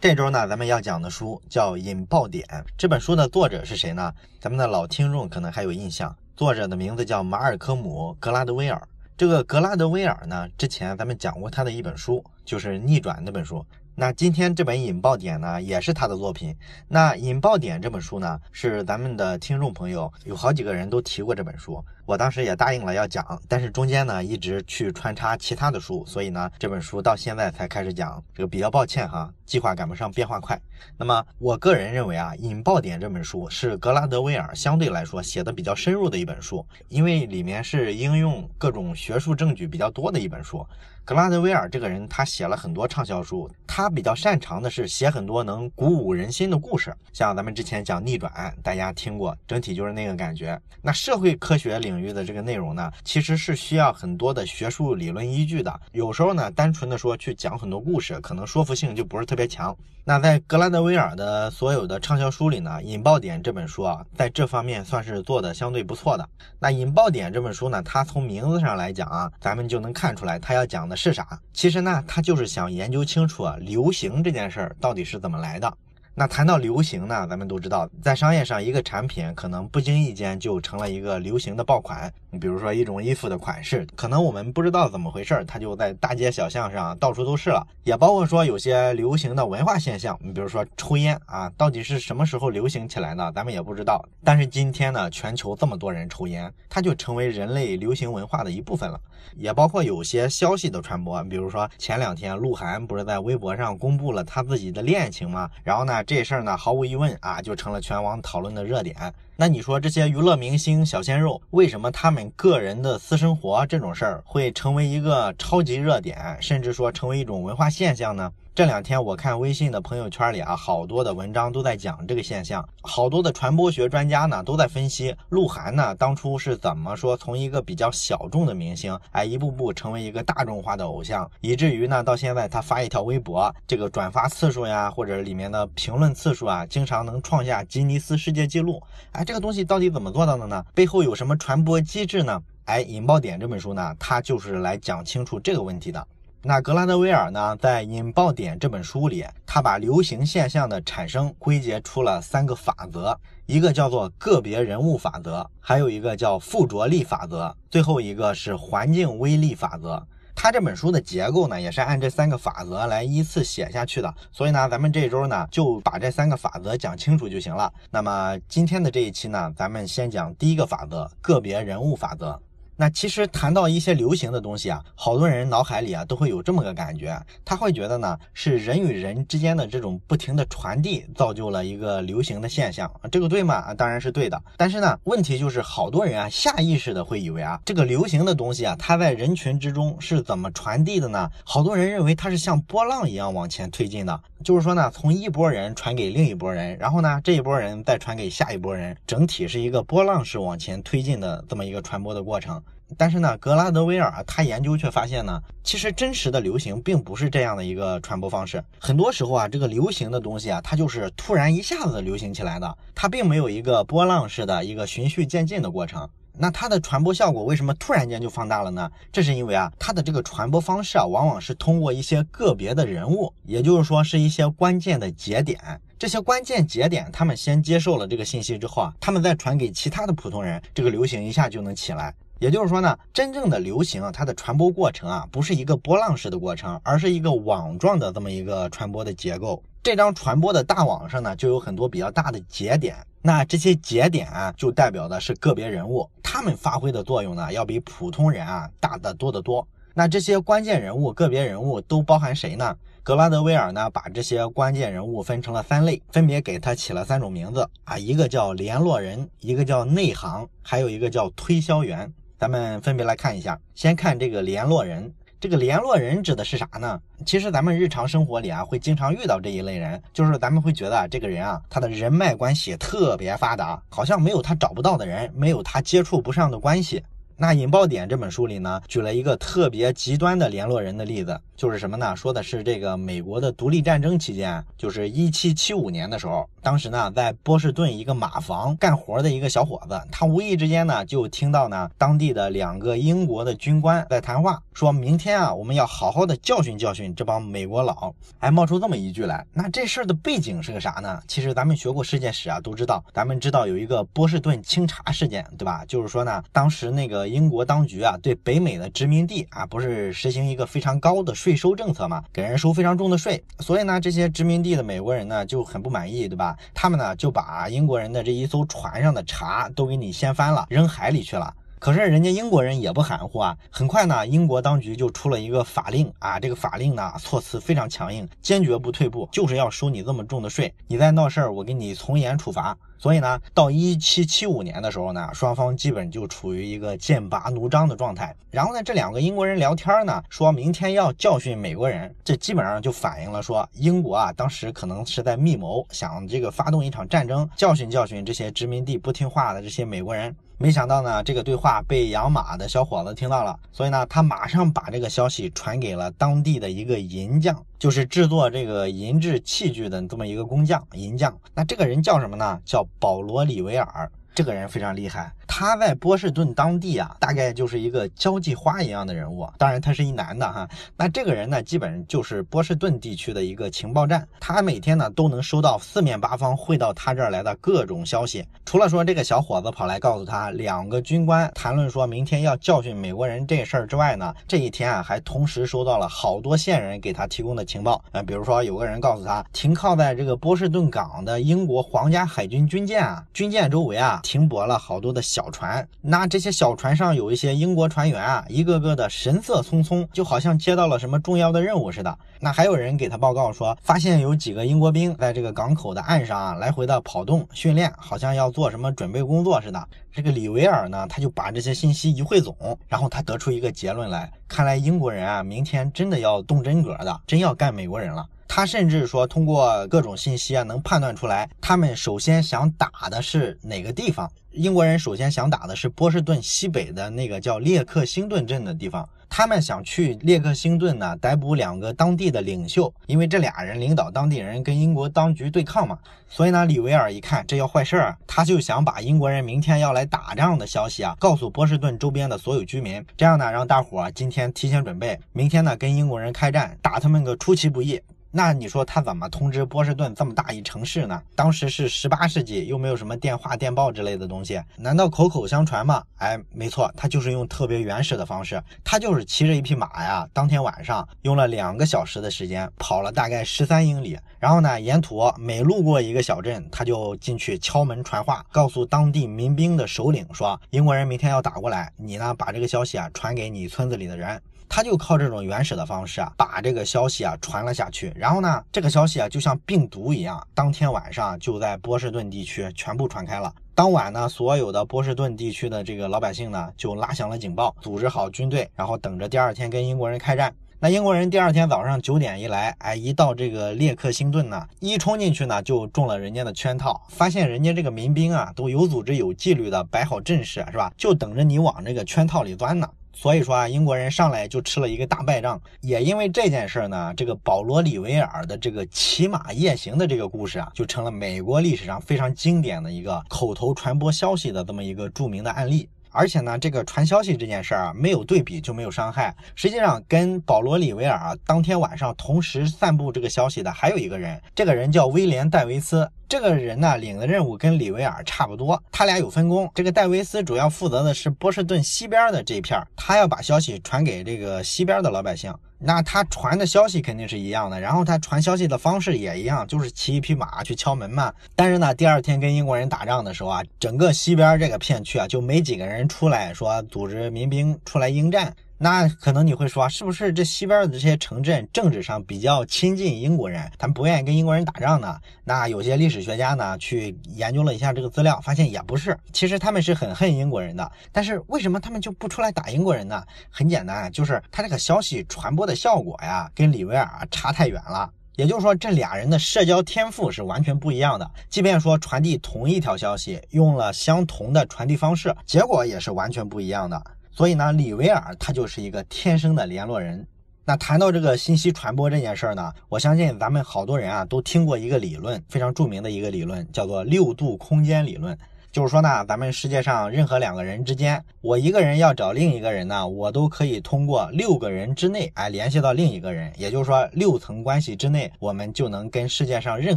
这周呢，咱们要讲的书叫《引爆点》。这本书的作者是谁呢？咱们的老听众可能还有印象，作者的名字叫马尔科姆·格拉德威尔。这个格拉德威尔呢，之前咱们讲过他的一本书，就是《逆转》那本书。那今天这本《引爆点》呢，也是他的作品。那《引爆点》这本书呢，是咱们的听众朋友有好几个人都提过这本书。我当时也答应了要讲，但是中间呢一直去穿插其他的书，所以呢这本书到现在才开始讲，这个比较抱歉哈，计划赶不上变化快。那么我个人认为啊，《引爆点》这本书是格拉德威尔相对来说写的比较深入的一本书，因为里面是应用各种学术证据比较多的一本书。格拉德威尔这个人，他写了很多畅销书，他比较擅长的是写很多能鼓舞人心的故事，像咱们之前讲逆转，大家听过，整体就是那个感觉。那社会科学领域的这个内容呢，其实是需要很多的学术理论依据的，有时候呢，单纯的说去讲很多故事，可能说服性就不是特别强。那在格拉德威尔的所有的畅销书里呢，《引爆点》这本书啊，在这方面算是做的相对不错的。那《引爆点》这本书呢，它从名字上来讲啊，咱们就能看出来，它要讲的。是啥？其实呢，他就是想研究清楚啊，流行这件事儿到底是怎么来的。那谈到流行呢，咱们都知道，在商业上，一个产品可能不经意间就成了一个流行的爆款。你比如说一种衣服的款式，可能我们不知道怎么回事，它就在大街小巷上到处都是了。也包括说有些流行的文化现象，你比如说抽烟啊，到底是什么时候流行起来的，咱们也不知道。但是今天呢，全球这么多人抽烟，它就成为人类流行文化的一部分了。也包括有些消息的传播，比如说前两天鹿晗不是在微博上公布了他自己的恋情吗？然后呢，这事儿呢，毫无疑问啊，就成了全网讨论的热点。那你说这些娱乐明星小鲜肉，为什么他们个人的私生活这种事儿会成为一个超级热点，甚至说成为一种文化现象呢？这两天我看微信的朋友圈里啊，好多的文章都在讲这个现象，好多的传播学专家呢都在分析鹿晗呢当初是怎么说从一个比较小众的明星，哎，一步步成为一个大众化的偶像，以至于呢到现在他发一条微博，这个转发次数呀或者里面的评论次数啊，经常能创下吉尼斯世界纪录。哎，这个东西到底怎么做到的呢？背后有什么传播机制呢？哎，引爆点这本书呢，它就是来讲清楚这个问题的。那格拉德威尔呢，在《引爆点》这本书里，他把流行现象的产生归结出了三个法则，一个叫做个别人物法则，还有一个叫附着力法则，最后一个是环境威力法则。他这本书的结构呢，也是按这三个法则来依次写下去的。所以呢，咱们这周呢，就把这三个法则讲清楚就行了。那么今天的这一期呢，咱们先讲第一个法则——个别人物法则。那其实谈到一些流行的东西啊，好多人脑海里啊都会有这么个感觉，他会觉得呢是人与人之间的这种不停的传递造就了一个流行的现象，这个对吗？啊，当然是对的。但是呢，问题就是好多人啊下意识的会以为啊这个流行的东西啊它在人群之中是怎么传递的呢？好多人认为它是像波浪一样往前推进的，就是说呢从一波人传给另一波人，然后呢这一波人再传给下一波人，整体是一个波浪式往前推进的这么一个传播的过程。但是呢，格拉德威尔啊他研究却发现呢，其实真实的流行并不是这样的一个传播方式。很多时候啊，这个流行的东西啊，它就是突然一下子流行起来的，它并没有一个波浪式的一个循序渐进的过程。那它的传播效果为什么突然间就放大了呢？这是因为啊，它的这个传播方式啊，往往是通过一些个别的人物，也就是说是一些关键的节点。这些关键节点，他们先接受了这个信息之后啊，他们再传给其他的普通人，这个流行一下就能起来。也就是说呢，真正的流行啊，它的传播过程啊，不是一个波浪式的过程，而是一个网状的这么一个传播的结构。这张传播的大网上呢，就有很多比较大的节点。那这些节点啊，就代表的是个别人物，他们发挥的作用呢，要比普通人啊大得多得多。那这些关键人物、个别人物都包含谁呢？格拉德威尔呢，把这些关键人物分成了三类，分别给他起了三种名字啊，一个叫联络人，一个叫内行，还有一个叫推销员。咱们分别来看一下，先看这个联络人。这个联络人指的是啥呢？其实咱们日常生活里啊，会经常遇到这一类人，就是咱们会觉得这个人啊，他的人脉关系特别发达，好像没有他找不到的人，没有他接触不上的关系。那《引爆点》这本书里呢，举了一个特别极端的联络人的例子，就是什么呢？说的是这个美国的独立战争期间，就是一七七五年的时候，当时呢，在波士顿一个马房干活的一个小伙子，他无意之间呢，就听到呢，当地的两个英国的军官在谈话。说明天啊，我们要好好的教训教训这帮美国佬。哎，冒出这么一句来，那这事儿的背景是个啥呢？其实咱们学过世界史啊，都知道，咱们知道有一个波士顿清查事件，对吧？就是说呢，当时那个英国当局啊，对北美的殖民地啊，不是实行一个非常高的税收政策嘛，给人收非常重的税，所以呢，这些殖民地的美国人呢就很不满意，对吧？他们呢就把英国人的这一艘船上的茶都给你掀翻了，扔海里去了。可是人家英国人也不含糊啊，很快呢，英国当局就出了一个法令啊，这个法令呢措辞非常强硬，坚决不退步，就是要收你这么重的税，你再闹事儿，我给你从严处罚。所以呢，到一七七五年的时候呢，双方基本就处于一个剑拔弩张的状态。然后呢，这两个英国人聊天呢，说明天要教训美国人，这基本上就反映了说英国啊，当时可能是在密谋，想这个发动一场战争，教训教训这些殖民地不听话的这些美国人。没想到呢，这个对话被养马的小伙子听到了，所以呢，他马上把这个消息传给了当地的一个银匠，就是制作这个银质器具的这么一个工匠，银匠。那这个人叫什么呢？叫保罗·里维尔。这个人非常厉害。他在波士顿当地啊，大概就是一个交际花一样的人物。当然，他是一男的哈。那这个人呢，基本就是波士顿地区的一个情报站。他每天呢，都能收到四面八方汇到他这儿来的各种消息。除了说这个小伙子跑来告诉他两个军官谈论说明天要教训美国人这事儿之外呢，这一天啊，还同时收到了好多线人给他提供的情报。啊，比如说有个人告诉他，停靠在这个波士顿港的英国皇家海军军舰啊，军舰周围啊，停泊了好多的小船。那这些小船上有一些英国船员啊，一个个的神色匆匆，就好像接到了什么重要的任务似的。那还有人给他报告说，发现有几个英国兵在这个港口的岸上啊，来回的跑动训练，好像要做什么准备工作似的。这个李维尔呢，他就把这些信息一汇总，然后他得出一个结论来：看来英国人啊，明天真的要动真格的，真要干美国人了。他甚至说，通过各种信息啊，能判断出来，他们首先想打的是哪个地方。英国人首先想打的是波士顿西北的那个叫列克星顿镇的地方，他们想去列克星顿呢，逮捕两个当地的领袖，因为这俩人领导当地人跟英国当局对抗嘛。所以呢，李维尔一看这要坏事儿，他就想把英国人明天要来打仗的消息啊，告诉波士顿周边的所有居民，这样呢，让大伙儿今天提前准备，明天呢跟英国人开战，打他们个出其不意。那你说他怎么通知波士顿这么大一城市呢？当时是十八世纪，又没有什么电话、电报之类的东西，难道口口相传吗？哎，没错，他就是用特别原始的方式，他就是骑着一匹马呀，当天晚上用了两个小时的时间，跑了大概十三英里，然后呢，沿途每路过一个小镇，他就进去敲门传话，告诉当地民兵的首领说，英国人明天要打过来，你呢把这个消息啊传给你村子里的人。他就靠这种原始的方式啊，把这个消息啊传了下去。然后呢，这个消息啊就像病毒一样，当天晚上就在波士顿地区全部传开了。当晚呢，所有的波士顿地区的这个老百姓呢就拉响了警报，组织好军队，然后等着第二天跟英国人开战。那英国人第二天早上九点一来，哎，一到这个列克星顿呢，一冲进去呢就中了人家的圈套，发现人家这个民兵啊都有组织有纪律的摆好阵势，是吧？就等着你往这个圈套里钻呢。所以说啊，英国人上来就吃了一个大败仗。也因为这件事呢，这个保罗·里维尔的这个骑马夜行的这个故事啊，就成了美国历史上非常经典的一个口头传播消息的这么一个著名的案例。而且呢，这个传消息这件事儿啊，没有对比就没有伤害。实际上，跟保罗·里维尔啊当天晚上同时散布这个消息的还有一个人，这个人叫威廉·戴维斯。这个人呢，领的任务跟里维尔差不多，他俩有分工。这个戴维斯主要负责的是波士顿西边的这一片，他要把消息传给这个西边的老百姓。那他传的消息肯定是一样的，然后他传消息的方式也一样，就是骑一匹马去敲门嘛。但是呢，第二天跟英国人打仗的时候啊，整个西边这个片区啊，就没几个人出来说组织民兵出来应战。那可能你会说，是不是这西边的这些城镇政治上比较亲近英国人，他们不愿意跟英国人打仗呢？那有些历史学家呢去研究了一下这个资料，发现也不是，其实他们是很恨英国人的。但是为什么他们就不出来打英国人呢？很简单，就是他这个消息传播的效果呀，跟里维尔差太远了。也就是说，这俩人的社交天赋是完全不一样的。即便说传递同一条消息，用了相同的传递方式，结果也是完全不一样的。所以呢，李维尔他就是一个天生的联络人。那谈到这个信息传播这件事儿呢，我相信咱们好多人啊都听过一个理论，非常著名的一个理论，叫做六度空间理论。就是说呢，咱们世界上任何两个人之间，我一个人要找另一个人呢，我都可以通过六个人之内哎联系到另一个人，也就是说六层关系之内，我们就能跟世界上任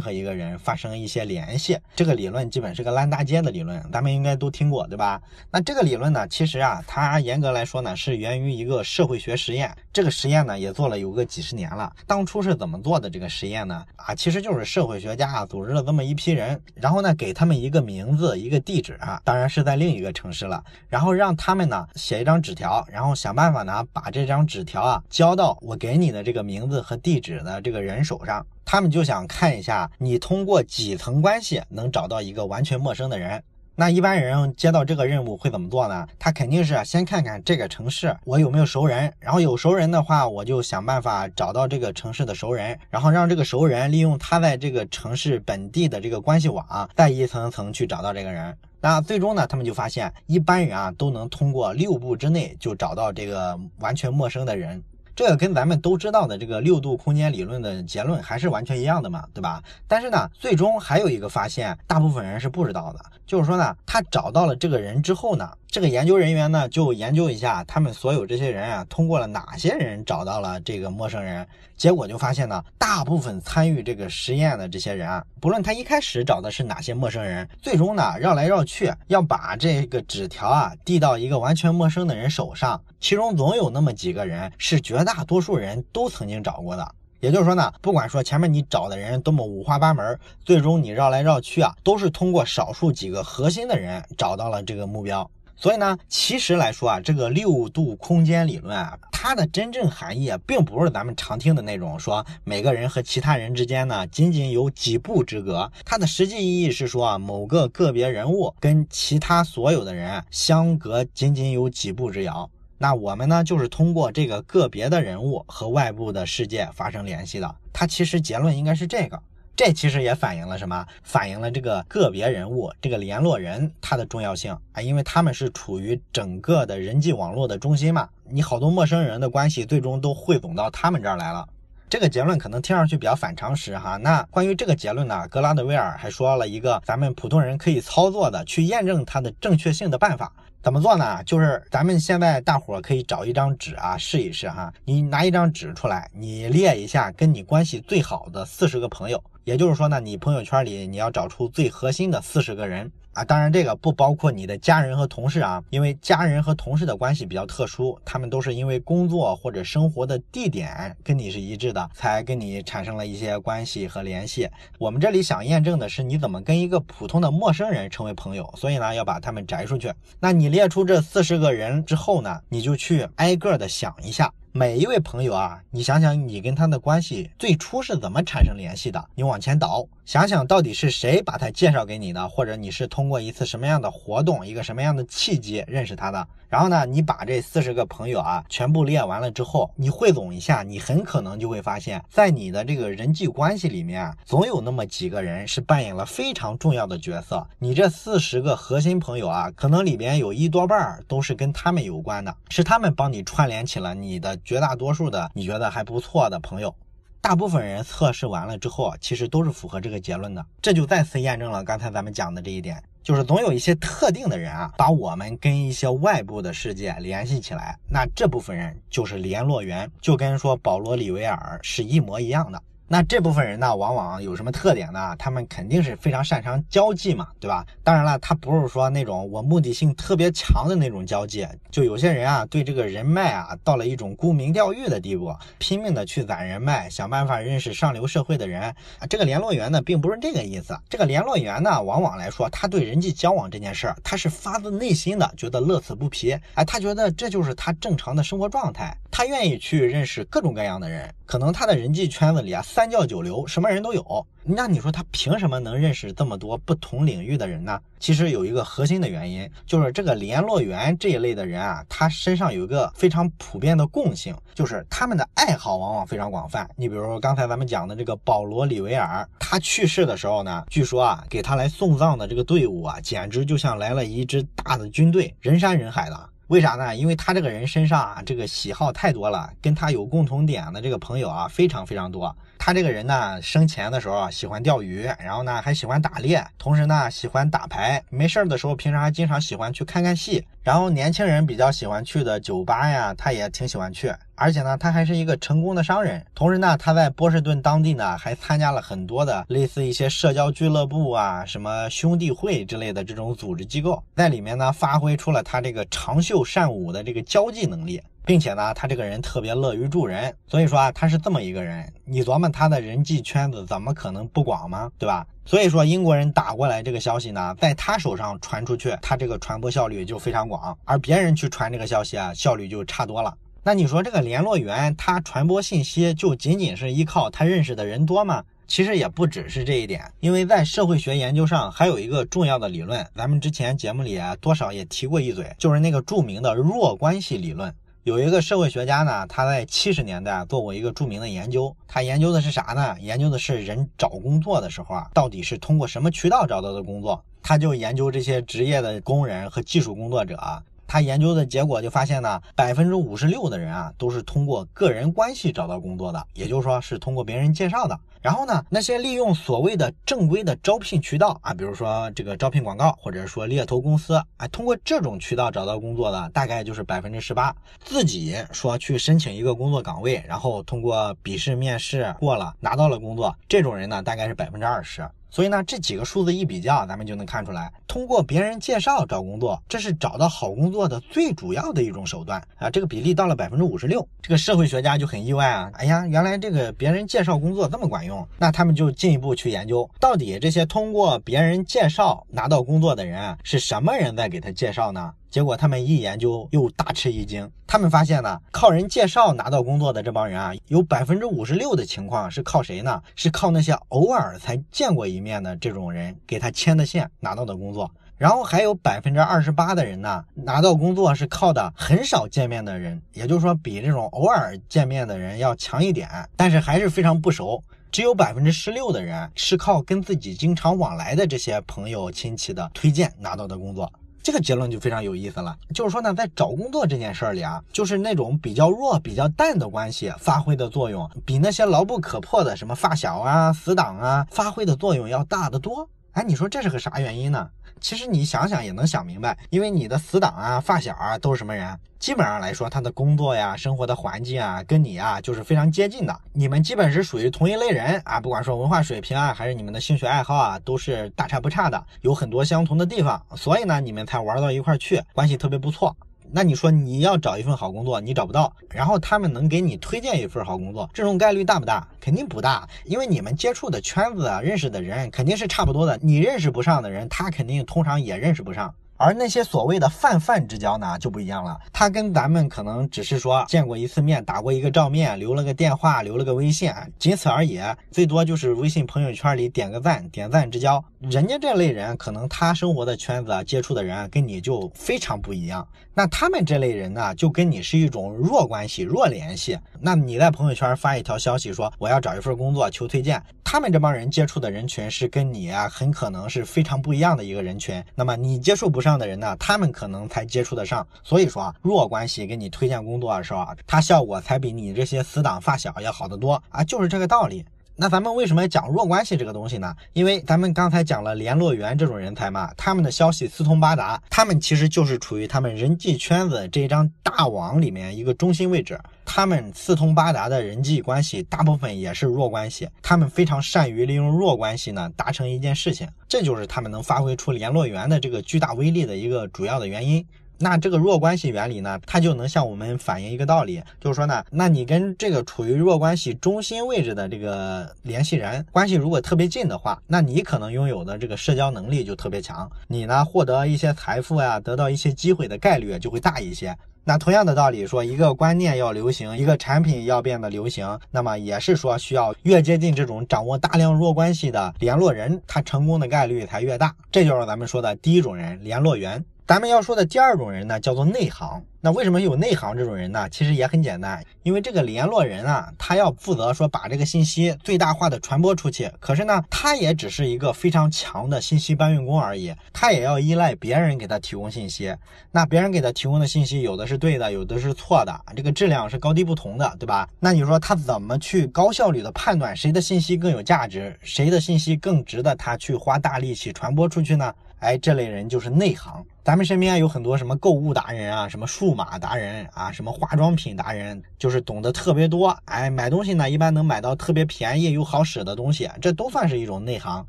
何一个人发生一些联系。这个理论基本是个烂大街的理论，咱们应该都听过，对吧？那这个理论呢，其实啊，它严格来说呢，是源于一个社会学实验。这个实验呢，也做了有个几十年了。当初是怎么做的这个实验呢？啊，其实就是社会学家啊组织了这么一批人，然后呢，给他们一个名字，一个地址啊，当然是在另一个城市了。然后让他们呢写一张纸条，然后想办法呢把这张纸条啊交到我给你的这个名字和地址的这个人手上。他们就想看一下你通过几层关系能找到一个完全陌生的人。那一般人接到这个任务会怎么做呢？他肯定是先看看这个城市我有没有熟人，然后有熟人的话，我就想办法找到这个城市的熟人，然后让这个熟人利用他在这个城市本地的这个关系网，再一层层去找到这个人。那最终呢，他们就发现一般人啊都能通过六步之内就找到这个完全陌生的人。这个跟咱们都知道的这个六度空间理论的结论还是完全一样的嘛，对吧？但是呢，最终还有一个发现，大部分人是不知道的，就是说呢，他找到了这个人之后呢，这个研究人员呢就研究一下他们所有这些人啊，通过了哪些人找到了这个陌生人，结果就发现呢，大部分参与这个实验的这些人啊，不论他一开始找的是哪些陌生人，最终呢绕来绕去要把这个纸条啊递到一个完全陌生的人手上。其中总有那么几个人是绝大多数人都曾经找过的，也就是说呢，不管说前面你找的人多么五花八门，最终你绕来绕去啊，都是通过少数几个核心的人找到了这个目标。所以呢，其实来说啊，这个六度空间理论啊，它的真正含义，并不是咱们常听的那种说每个人和其他人之间呢仅仅有几步之隔。它的实际意义是说啊，某个个别人物跟其他所有的人相隔仅仅有几步之遥。那我们呢，就是通过这个个别的人物和外部的世界发生联系的。它其实结论应该是这个，这其实也反映了什么？反映了这个个别人物这个联络人他的重要性啊，因为他们是处于整个的人际网络的中心嘛。你好多陌生人的关系最终都汇总到他们这儿来了。这个结论可能听上去比较反常识哈。那关于这个结论呢，格拉德威尔还说了一个咱们普通人可以操作的去验证它的正确性的办法。怎么做呢？就是咱们现在大伙可以找一张纸啊，试一试哈。你拿一张纸出来，你列一下跟你关系最好的四十个朋友，也就是说呢，你朋友圈里你要找出最核心的四十个人。啊，当然这个不包括你的家人和同事啊，因为家人和同事的关系比较特殊，他们都是因为工作或者生活的地点跟你是一致的，才跟你产生了一些关系和联系。我们这里想验证的是你怎么跟一个普通的陌生人成为朋友，所以呢要把他们摘出去。那你列出这四十个人之后呢，你就去挨个的想一下。每一位朋友啊，你想想你跟他的关系最初是怎么产生联系的？你往前倒，想想到底是谁把他介绍给你的，或者你是通过一次什么样的活动、一个什么样的契机认识他的？然后呢，你把这四十个朋友啊全部列完了之后，你汇总一下，你很可能就会发现，在你的这个人际关系里面，总有那么几个人是扮演了非常重要的角色。你这四十个核心朋友啊，可能里边有一多半都是跟他们有关的，是他们帮你串联起了你的绝大多数的你觉得还不错的朋友。大部分人测试完了之后啊，其实都是符合这个结论的，这就再次验证了刚才咱们讲的这一点。就是总有一些特定的人啊，把我们跟一些外部的世界联系起来，那这部分人就是联络员，就跟说保罗·里维尔是一模一样的。那这部分人呢，往往有什么特点呢？他们肯定是非常擅长交际嘛，对吧？当然了，他不是说那种我目的性特别强的那种交际。就有些人啊，对这个人脉啊，到了一种沽名钓誉的地步，拼命的去攒人脉，想办法认识上流社会的人啊。这个联络员呢，并不是这个意思。这个联络员呢，往往来说，他对人际交往这件事儿，他是发自内心的觉得乐此不疲。哎，他觉得这就是他正常的生活状态，他愿意去认识各种各样的人。可能他的人际圈子里啊，三教九流，什么人都有。那你说他凭什么能认识这么多不同领域的人呢？其实有一个核心的原因，就是这个联络员这一类的人啊，他身上有一个非常普遍的共性，就是他们的爱好往往非常广泛。你比如说刚才咱们讲的这个保罗·里维尔，他去世的时候呢，据说啊，给他来送葬的这个队伍啊，简直就像来了一支大的军队，人山人海的。为啥呢？因为他这个人身上啊，这个喜好太多了，跟他有共同点的这个朋友啊，非常非常多。他这个人呢，生前的时候喜欢钓鱼，然后呢还喜欢打猎，同时呢喜欢打牌。没事儿的时候，平常还经常喜欢去看看戏。然后年轻人比较喜欢去的酒吧呀，他也挺喜欢去。而且呢，他还是一个成功的商人。同时呢，他在波士顿当地呢还参加了很多的类似一些社交俱乐部啊、什么兄弟会之类的这种组织机构，在里面呢发挥出了他这个长袖善舞的这个交际能力。并且呢，他这个人特别乐于助人，所以说啊，他是这么一个人。你琢磨他的人际圈子怎么可能不广吗？对吧？所以说英国人打过来这个消息呢，在他手上传出去，他这个传播效率就非常广，而别人去传这个消息啊，效率就差多了。那你说这个联络员他传播信息就仅仅是依靠他认识的人多吗？其实也不只是这一点，因为在社会学研究上还有一个重要的理论，咱们之前节目里啊多少也提过一嘴，就是那个著名的弱关系理论。有一个社会学家呢，他在七十年代做过一个著名的研究。他研究的是啥呢？研究的是人找工作的时候啊，到底是通过什么渠道找到的工作？他就研究这些职业的工人和技术工作者。他研究的结果就发现呢，百分之五十六的人啊，都是通过个人关系找到工作的，也就是说是通过别人介绍的。然后呢，那些利用所谓的正规的招聘渠道啊，比如说这个招聘广告，或者说猎头公司，哎，通过这种渠道找到工作的，大概就是百分之十八。自己说去申请一个工作岗位，然后通过笔试面试过了，拿到了工作，这种人呢，大概是百分之二十。所以呢，这几个数字一比较，咱们就能看出来，通过别人介绍找工作，这是找到好工作的最主要的一种手段啊。这个比例到了百分之五十六，这个社会学家就很意外啊。哎呀，原来这个别人介绍工作这么管用，那他们就进一步去研究，到底这些通过别人介绍拿到工作的人是什么人在给他介绍呢？结果他们一研究又大吃一惊，他们发现呢，靠人介绍拿到工作的这帮人啊，有百分之五十六的情况是靠谁呢？是靠那些偶尔才见过一面的这种人给他牵的线拿到的工作。然后还有百分之二十八的人呢，拿到工作是靠的很少见面的人，也就是说比这种偶尔见面的人要强一点，但是还是非常不熟。只有百分之十六的人是靠跟自己经常往来的这些朋友亲戚的推荐拿到的工作。这个结论就非常有意思了，就是说呢，在找工作这件事儿里啊，就是那种比较弱、比较淡的关系发挥的作用，比那些牢不可破的什么发小啊、死党啊发挥的作用要大得多。哎，你说这是个啥原因呢？其实你想想也能想明白，因为你的死党啊、发小啊都是什么人？基本上来说，他的工作呀、生活的环境啊，跟你啊就是非常接近的。你们基本是属于同一类人啊，不管说文化水平啊，还是你们的兴趣爱好啊，都是大差不差的，有很多相同的地方，所以呢，你们才玩到一块去，关系特别不错。那你说你要找一份好工作，你找不到，然后他们能给你推荐一份好工作，这种概率大不大？肯定不大，因为你们接触的圈子啊，认识的人肯定是差不多的，你认识不上的人，他肯定通常也认识不上。而那些所谓的泛泛之交呢，就不一样了。他跟咱们可能只是说见过一次面，打过一个照面，留了个电话，留了个微信，仅此而已。最多就是微信朋友圈里点个赞，点赞之交。人家这类人，可能他生活的圈子啊，接触的人跟你就非常不一样。那他们这类人呢，就跟你是一种弱关系、弱联系。那你在朋友圈发一条消息说我要找一份工作，求推荐。他们这帮人接触的人群是跟你啊，很可能是非常不一样的一个人群。那么你接触不上的人呢，他们可能才接触得上。所以说啊，弱关系给你推荐工作的时候啊，它效果才比你这些死党发小要好得多啊，就是这个道理。那咱们为什么讲弱关系这个东西呢？因为咱们刚才讲了联络员这种人才嘛，他们的消息四通八达，他们其实就是处于他们人际圈子这一张大网里面一个中心位置。他们四通八达的人际关系，大部分也是弱关系。他们非常善于利用弱关系呢，达成一件事情，这就是他们能发挥出联络员的这个巨大威力的一个主要的原因。那这个弱关系原理呢，它就能向我们反映一个道理，就是说呢，那你跟这个处于弱关系中心位置的这个联系人关系如果特别近的话，那你可能拥有的这个社交能力就特别强，你呢获得一些财富呀，得到一些机会的概率就会大一些。那同样的道理说，一个观念要流行，一个产品要变得流行，那么也是说需要越接近这种掌握大量弱关系的联络人，他成功的概率才越大。这就是咱们说的第一种人，联络员。咱们要说的第二种人呢，叫做内行。那为什么有内行这种人呢？其实也很简单，因为这个联络人啊，他要负责说把这个信息最大化的传播出去。可是呢，他也只是一个非常强的信息搬运工而已，他也要依赖别人给他提供信息。那别人给他提供的信息，有的是对的，有的是错的，这个质量是高低不同的，对吧？那你说他怎么去高效率的判断谁的信息更有价值，谁的信息更值得他去花大力气传播出去呢？哎，这类人就是内行。咱们身边有很多什么购物达人啊，什么数码达人啊，什么化妆品达人，就是懂得特别多。哎，买东西呢，一般能买到特别便宜又好使的东西，这都算是一种内行。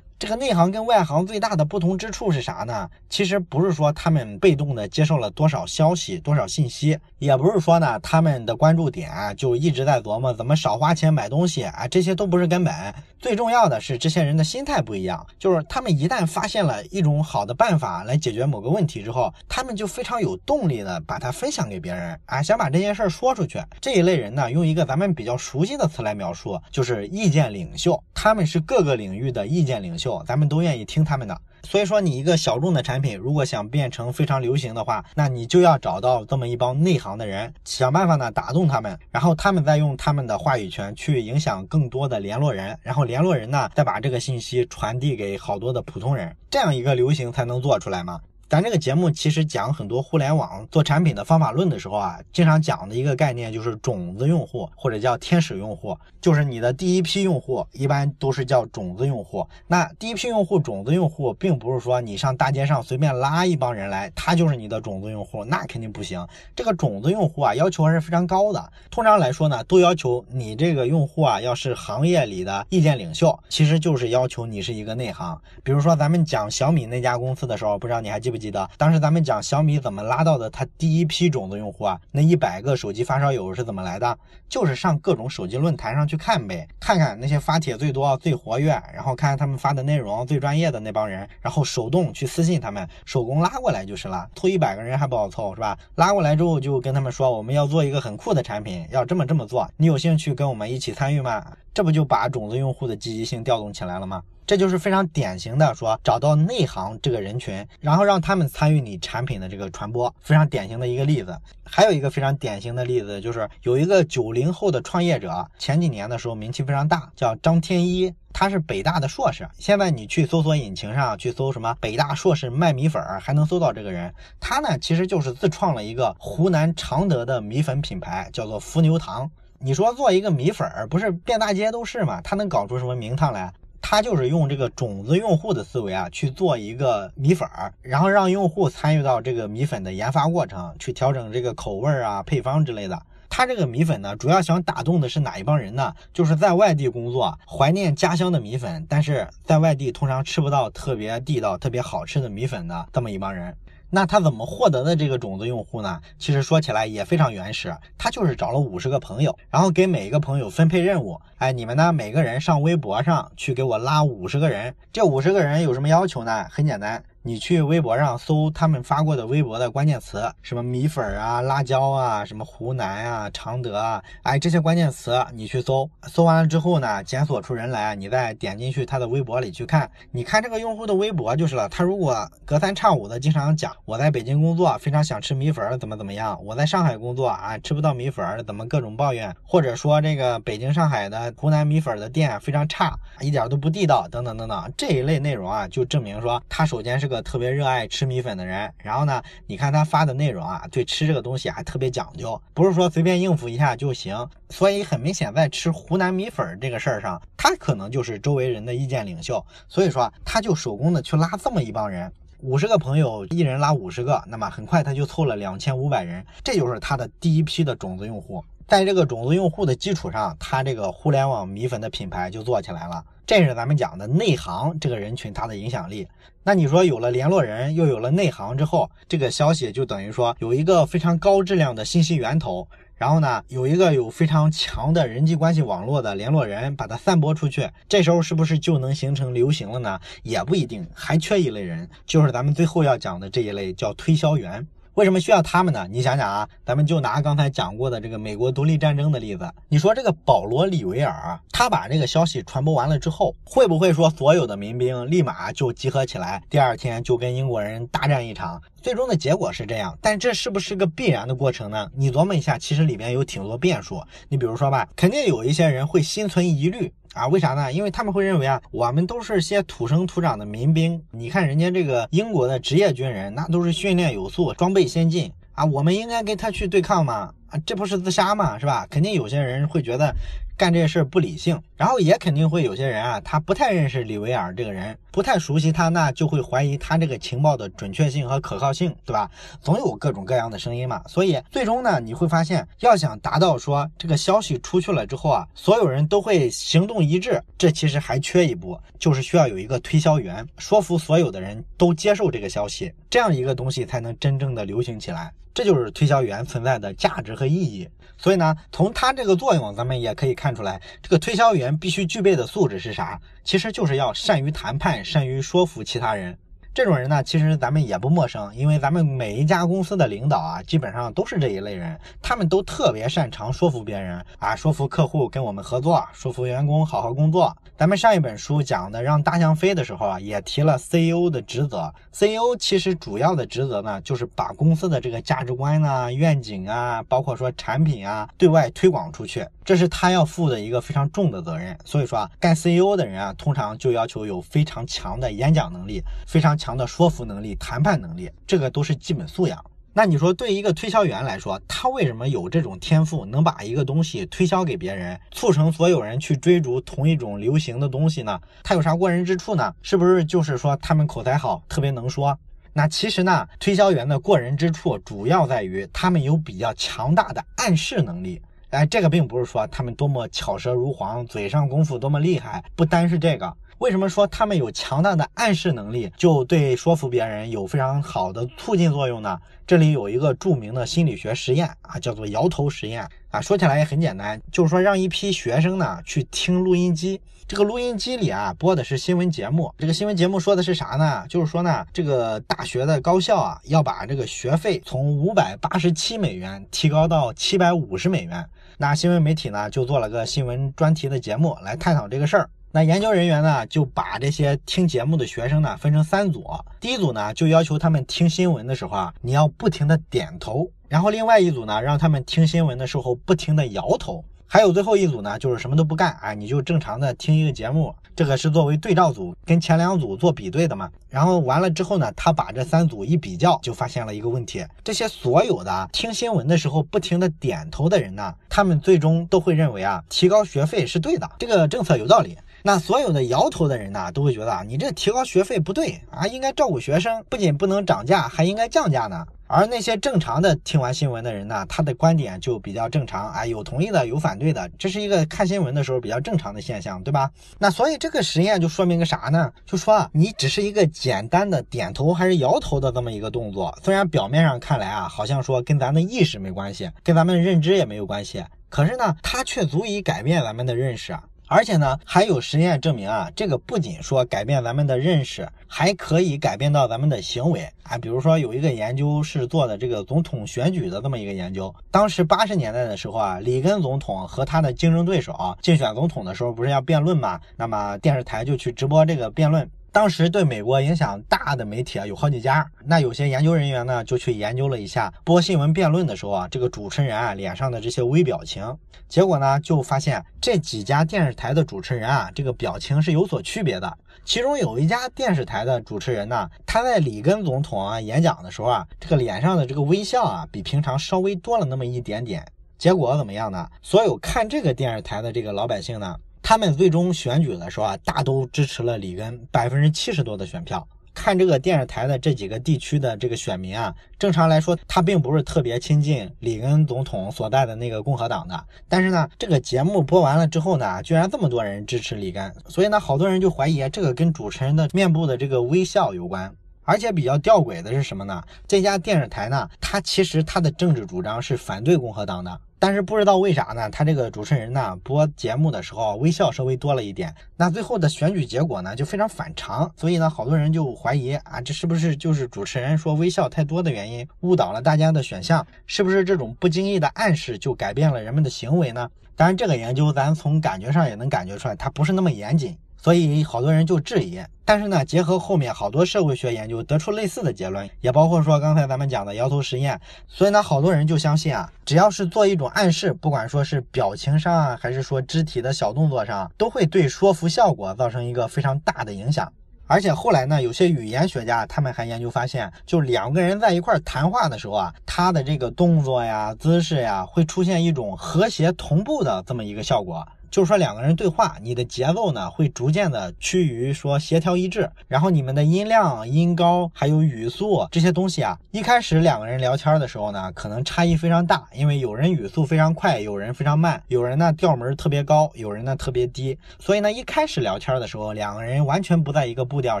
这个内行跟外行最大的不同之处是啥呢？其实不是说他们被动的接受了多少消息、多少信息，也不是说呢他们的关注点啊就一直在琢磨怎么少花钱买东西啊，这些都不是根本。最重要的是这些人的心态不一样，就是他们一旦发现了一种好的办法来解决某个问题之后，他们就非常有动力的把它分享给别人啊，想把这件事说出去。这一类人呢，用一个咱们比较熟悉的词来描述，就是意见领袖。他们是各个领域的意见领袖。咱们都愿意听他们的，所以说你一个小众的产品，如果想变成非常流行的话，那你就要找到这么一帮内行的人，想办法呢打动他们，然后他们再用他们的话语权去影响更多的联络人，然后联络人呢再把这个信息传递给好多的普通人，这样一个流行才能做出来嘛。咱这个节目其实讲很多互联网做产品的方法论的时候啊，经常讲的一个概念就是种子用户或者叫天使用户，就是你的第一批用户一般都是叫种子用户。那第一批用户种子用户，并不是说你上大街上随便拉一帮人来，他就是你的种子用户，那肯定不行。这个种子用户啊，要求还是非常高的。通常来说呢，都要求你这个用户啊，要是行业里的意见领袖，其实就是要求你是一个内行。比如说咱们讲小米那家公司的时候，不知道你还记不记？记得当时咱们讲小米怎么拉到的他第一批种子用户啊，那一百个手机发烧友是怎么来的？就是上各种手机论坛上去看呗，看看那些发帖最多、最活跃，然后看看他们发的内容最专业的那帮人，然后手动去私信他们，手工拉过来就是了。凑一百个人还不好凑是吧？拉过来之后就跟他们说，我们要做一个很酷的产品，要这么这么做，你有兴趣跟我们一起参与吗？这不就把种子用户的积极性调动起来了吗？这就是非常典型的说找到内行这个人群，然后让他们参与你产品的这个传播，非常典型的一个例子。还有一个非常典型的例子，就是有一个九零后的创业者，前几年的时候名气非常大，叫张天一，他是北大的硕士。现在你去搜索引擎上去搜什么北大硕士卖米粉，还能搜到这个人。他呢，其实就是自创了一个湖南常德的米粉品牌，叫做伏牛堂。你说做一个米粉儿，不是遍大街都是吗？他能搞出什么名堂来？他就是用这个种子用户的思维啊，去做一个米粉儿，然后让用户参与到这个米粉的研发过程，去调整这个口味啊、配方之类的。他这个米粉呢，主要想打动的是哪一帮人呢？就是在外地工作、怀念家乡的米粉，但是在外地通常吃不到特别地道、特别好吃的米粉的这么一帮人。那他怎么获得的这个种子用户呢？其实说起来也非常原始，他就是找了五十个朋友，然后给每一个朋友分配任务。哎，你们呢，每个人上微博上去给我拉五十个人。这五十个人有什么要求呢？很简单。你去微博上搜他们发过的微博的关键词，什么米粉啊、辣椒啊、什么湖南啊、常德啊，哎，这些关键词你去搜，搜完了之后呢，检索出人来，你再点进去他的微博里去看，你看这个用户的微博就是了。他如果隔三差五的经常讲我在北京工作，非常想吃米粉，怎么怎么样；我在上海工作啊，吃不到米粉，怎么各种抱怨，或者说这个北京、上海的湖南米粉的店非常差，一点都不地道，等等等等，这一类内容啊，就证明说他首先是个。特别热爱吃米粉的人，然后呢，你看他发的内容啊，对吃这个东西还特别讲究，不是说随便应付一下就行。所以很明显，在吃湖南米粉这个事儿上，他可能就是周围人的意见领袖。所以说，他就手工的去拉这么一帮人，五十个朋友，一人拉五十个，那么很快他就凑了两千五百人，这就是他的第一批的种子用户。在这个种子用户的基础上，他这个互联网米粉的品牌就做起来了。这是咱们讲的内行这个人群他的影响力。那你说有了联络人，又有了内行之后，这个消息就等于说有一个非常高质量的信息源头，然后呢，有一个有非常强的人际关系网络的联络人把它散播出去，这时候是不是就能形成流行了呢？也不一定，还缺一类人，就是咱们最后要讲的这一类叫推销员。为什么需要他们呢？你想想啊，咱们就拿刚才讲过的这个美国独立战争的例子，你说这个保罗·里维尔，他把这个消息传播完了之后，会不会说所有的民兵立马就集合起来，第二天就跟英国人大战一场？最终的结果是这样，但这是不是个必然的过程呢？你琢磨一下，其实里面有挺多变数。你比如说吧，肯定有一些人会心存疑虑。啊，为啥呢？因为他们会认为啊，我们都是些土生土长的民兵。你看人家这个英国的职业军人，那都是训练有素，装备先进啊，我们应该跟他去对抗吗？啊，这不是自杀吗？是吧？肯定有些人会觉得。干这事儿不理性，然后也肯定会有些人啊，他不太认识李维尔这个人，不太熟悉他，那就会怀疑他这个情报的准确性和可靠性，对吧？总有各种各样的声音嘛。所以最终呢，你会发现，要想达到说这个消息出去了之后啊，所有人都会行动一致，这其实还缺一步，就是需要有一个推销员，说服所有的人都接受这个消息，这样一个东西才能真正的流行起来。这就是推销员存在的价值和意义。所以呢，从他这个作用，咱们也可以看出来，这个推销员必须具备的素质是啥？其实就是要善于谈判，善于说服其他人。这种人呢，其实咱们也不陌生，因为咱们每一家公司的领导啊，基本上都是这一类人，他们都特别擅长说服别人啊，说服客户跟我们合作，说服员工好好工作。咱们上一本书讲的让大象飞的时候啊，也提了 CEO 的职责。CEO 其实主要的职责呢，就是把公司的这个价值观啊、愿景啊，包括说产品啊，对外推广出去，这是他要负的一个非常重的责任。所以说啊，干 CEO 的人啊，通常就要求有非常强的演讲能力，非常。强的说服能力、谈判能力，这个都是基本素养。那你说，对一个推销员来说，他为什么有这种天赋，能把一个东西推销给别人，促成所有人去追逐同一种流行的东西呢？他有啥过人之处呢？是不是就是说他们口才好，特别能说？那其实呢，推销员的过人之处主要在于他们有比较强大的暗示能力。哎，这个并不是说他们多么巧舌如簧，嘴上功夫多么厉害，不单是这个。为什么说他们有强大的暗示能力，就对说服别人有非常好的促进作用呢？这里有一个著名的心理学实验啊，叫做摇头实验啊。说起来也很简单，就是说让一批学生呢去听录音机，这个录音机里啊播的是新闻节目。这个新闻节目说的是啥呢？就是说呢，这个大学的高校啊要把这个学费从五百八十七美元提高到七百五十美元。那新闻媒体呢就做了个新闻专题的节目来探讨这个事儿。那研究人员呢，就把这些听节目的学生呢分成三组。第一组呢，就要求他们听新闻的时候啊，你要不停的点头；然后另外一组呢，让他们听新闻的时候不停的摇头；还有最后一组呢，就是什么都不干啊，你就正常的听一个节目。这个是作为对照组，跟前两组做比对的嘛。然后完了之后呢，他把这三组一比较，就发现了一个问题：这些所有的听新闻的时候不停的点头的人呢，他们最终都会认为啊，提高学费是对的，这个政策有道理。那所有的摇头的人呢，都会觉得啊，你这提高学费不对啊，应该照顾学生，不仅不能涨价，还应该降价呢。而那些正常的听完新闻的人呢，他的观点就比较正常啊，有同意的，有反对的，这是一个看新闻的时候比较正常的现象，对吧？那所以这个实验就说明个啥呢？就说，你只是一个简单的点头还是摇头的这么一个动作，虽然表面上看来啊，好像说跟咱的意识没关系，跟咱们认知也没有关系，可是呢，它却足以改变咱们的认识啊。而且呢，还有实验证明啊，这个不仅说改变咱们的认识，还可以改变到咱们的行为啊。比如说有一个研究是做的这个总统选举的这么一个研究，当时八十年代的时候啊，里根总统和他的竞争对手竞选总统的时候，不是要辩论嘛？那么电视台就去直播这个辩论。当时对美国影响大的媒体啊有好几家，那有些研究人员呢就去研究了一下播新闻辩论的时候啊，这个主持人啊脸上的这些微表情，结果呢就发现这几家电视台的主持人啊这个表情是有所区别的。其中有一家电视台的主持人呢，他在里根总统啊演讲的时候啊，这个脸上的这个微笑啊比平常稍微多了那么一点点。结果怎么样呢？所有看这个电视台的这个老百姓呢？他们最终选举的时候啊，大都支持了里根，百分之七十多的选票。看这个电视台的这几个地区的这个选民啊，正常来说他并不是特别亲近里根总统所在的那个共和党的。但是呢，这个节目播完了之后呢，居然这么多人支持里根，所以呢，好多人就怀疑这个跟主持人的面部的这个微笑有关。而且比较吊诡的是什么呢？这家电视台呢，它其实它的政治主张是反对共和党的，但是不知道为啥呢，他这个主持人呢播节目的时候微笑稍微多了一点，那最后的选举结果呢就非常反常，所以呢好多人就怀疑啊，这是不是就是主持人说微笑太多的原因，误导了大家的选项？是不是这种不经意的暗示就改变了人们的行为呢？当然，这个研究咱从感觉上也能感觉出来，它不是那么严谨。所以好多人就质疑，但是呢，结合后面好多社会学研究得出类似的结论，也包括说刚才咱们讲的摇头实验。所以呢，好多人就相信啊，只要是做一种暗示，不管说是表情上啊，还是说肢体的小动作上，都会对说服效果造成一个非常大的影响。而且后来呢，有些语言学家他们还研究发现，就两个人在一块谈话的时候啊，他的这个动作呀、姿势呀，会出现一种和谐同步的这么一个效果。就是说，两个人对话，你的节奏呢会逐渐的趋于说协调一致，然后你们的音量、音高还有语速这些东西啊，一开始两个人聊天的时候呢，可能差异非常大，因为有人语速非常快，有人非常慢，有人呢调门特别高，有人呢特别低，所以呢一开始聊天的时候，两个人完全不在一个步调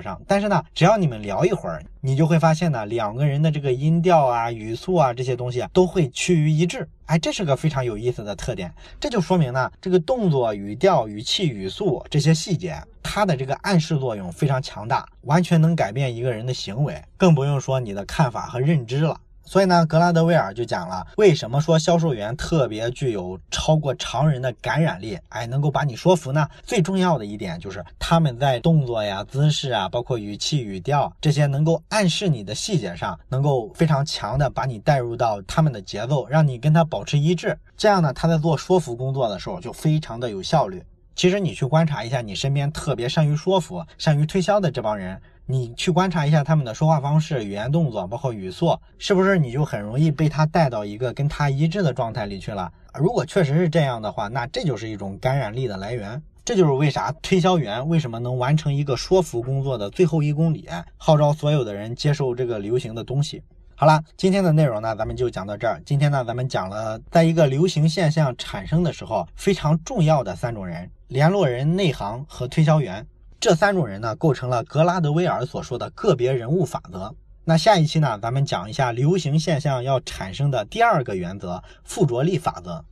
上。但是呢，只要你们聊一会儿，你就会发现呢，两个人的这个音调啊、语速啊这些东西啊都会趋于一致。哎，这是个非常有意思的特点，这就说明呢，这个动作、语调、语气、语速这些细节，它的这个暗示作用非常强大，完全能改变一个人的行为，更不用说你的看法和认知了。所以呢，格拉德威尔就讲了，为什么说销售员特别具有超过常人的感染力，哎，能够把你说服呢？最重要的一点就是他们在动作呀、姿势啊，包括语气、语调这些能够暗示你的细节上，能够非常强的把你带入到他们的节奏，让你跟他保持一致。这样呢，他在做说服工作的时候就非常的有效率。其实你去观察一下你身边特别善于说服、善于推销的这帮人。你去观察一下他们的说话方式、语言动作，包括语速，是不是你就很容易被他带到一个跟他一致的状态里去了？如果确实是这样的话，那这就是一种感染力的来源。这就是为啥推销员为什么能完成一个说服工作的最后一公里，号召所有的人接受这个流行的东西。好了，今天的内容呢，咱们就讲到这儿。今天呢，咱们讲了在一个流行现象产生的时候非常重要的三种人：联络人、内行和推销员。这三种人呢，构成了格拉德威尔所说的个别人物法则。那下一期呢，咱们讲一下流行现象要产生的第二个原则——附着力法则。